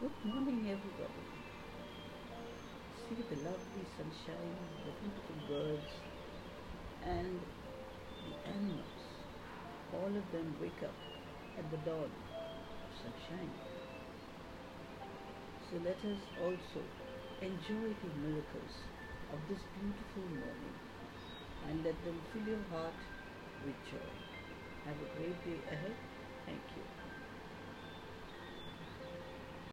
Good morning, everybody. See the lovely sunshine, the beautiful birds, and the animals. All of them wake up at the dawn of sunshine. So let us also enjoy the miracles of this beautiful morning and let them fill your heart with joy. Have a great day ahead.